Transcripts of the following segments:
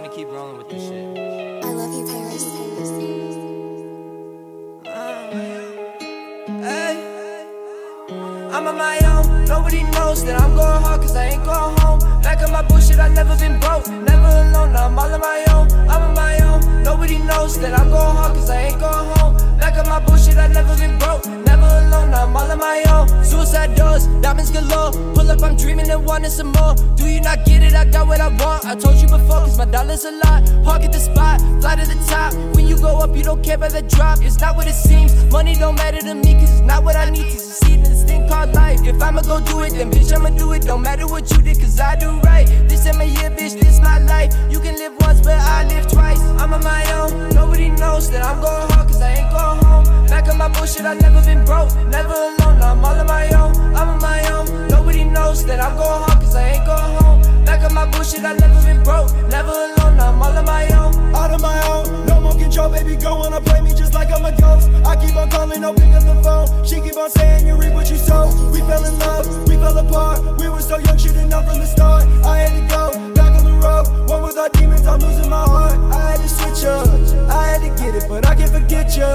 gonna keep rolling with this shit. I love you, Paris. Ah, I'm on my own, nobody knows that I'm going hard cause I ain't going home. Back on my bullshit, I've never been broke, never alone, now I'm all on my own. I'm on my own, nobody knows that I'm going hard cause I ain't going home. Back on my bullshit, I've never been broke, never alone, now I'm all on my own. Suicide doors, diamonds galore, pull up, I'm dreaming and wanting some more. Do you not get it? I got I told you before, cause my dollar's a lot. Park at the spot, fly to the top. When you go up, you don't care about the drop. It's not what it seems. Money don't matter to me, cause it's not what I need to succeed in this thing called life. If I'ma go do it, then bitch, I'ma do it. Don't matter what you did, cause I do right. This ain't my year, bitch, this my life. You can live once, but I live twice. I'm on my own. Nobody knows that I'm going hard, cause I ain't going home. Back on my bullshit, I've never been broke, never alone. I'm all on my own. I'm on my own. Nobody knows that I'm going hard, my bullshit, I never been broke, never alone. I'm all on my own. Out of my own, no more control, baby girl wanna play me just like I'm a ghost. I keep on calling, no pick up the phone. She keep on saying you reap what you sow. We fell in love, we fell apart. We were so young, she didn't know from the start. I had to go back on the road. One with our demons, I'm losing my heart. I had to switch up, I had to get it, but I can't forget you.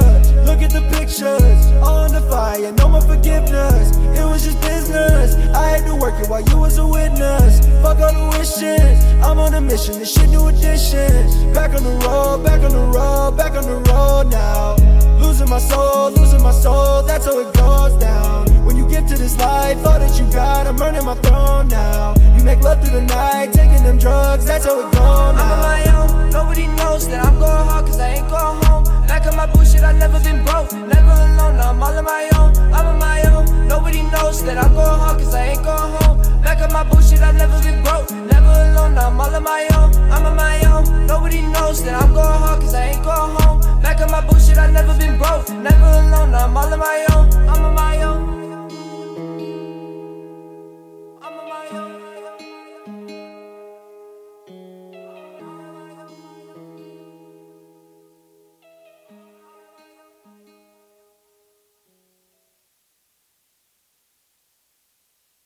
Look at the pictures, on the fire, no more forgiveness. It was just business. I had to work it while you was a witness. I'm on a mission. This shit new edition. Back on the road, back on the road, back on the road now. Losing my soul, losing my soul, that's how it goes down. When you get to this life, all that you got, I'm earning my throne now. You make love through the night, taking them drugs,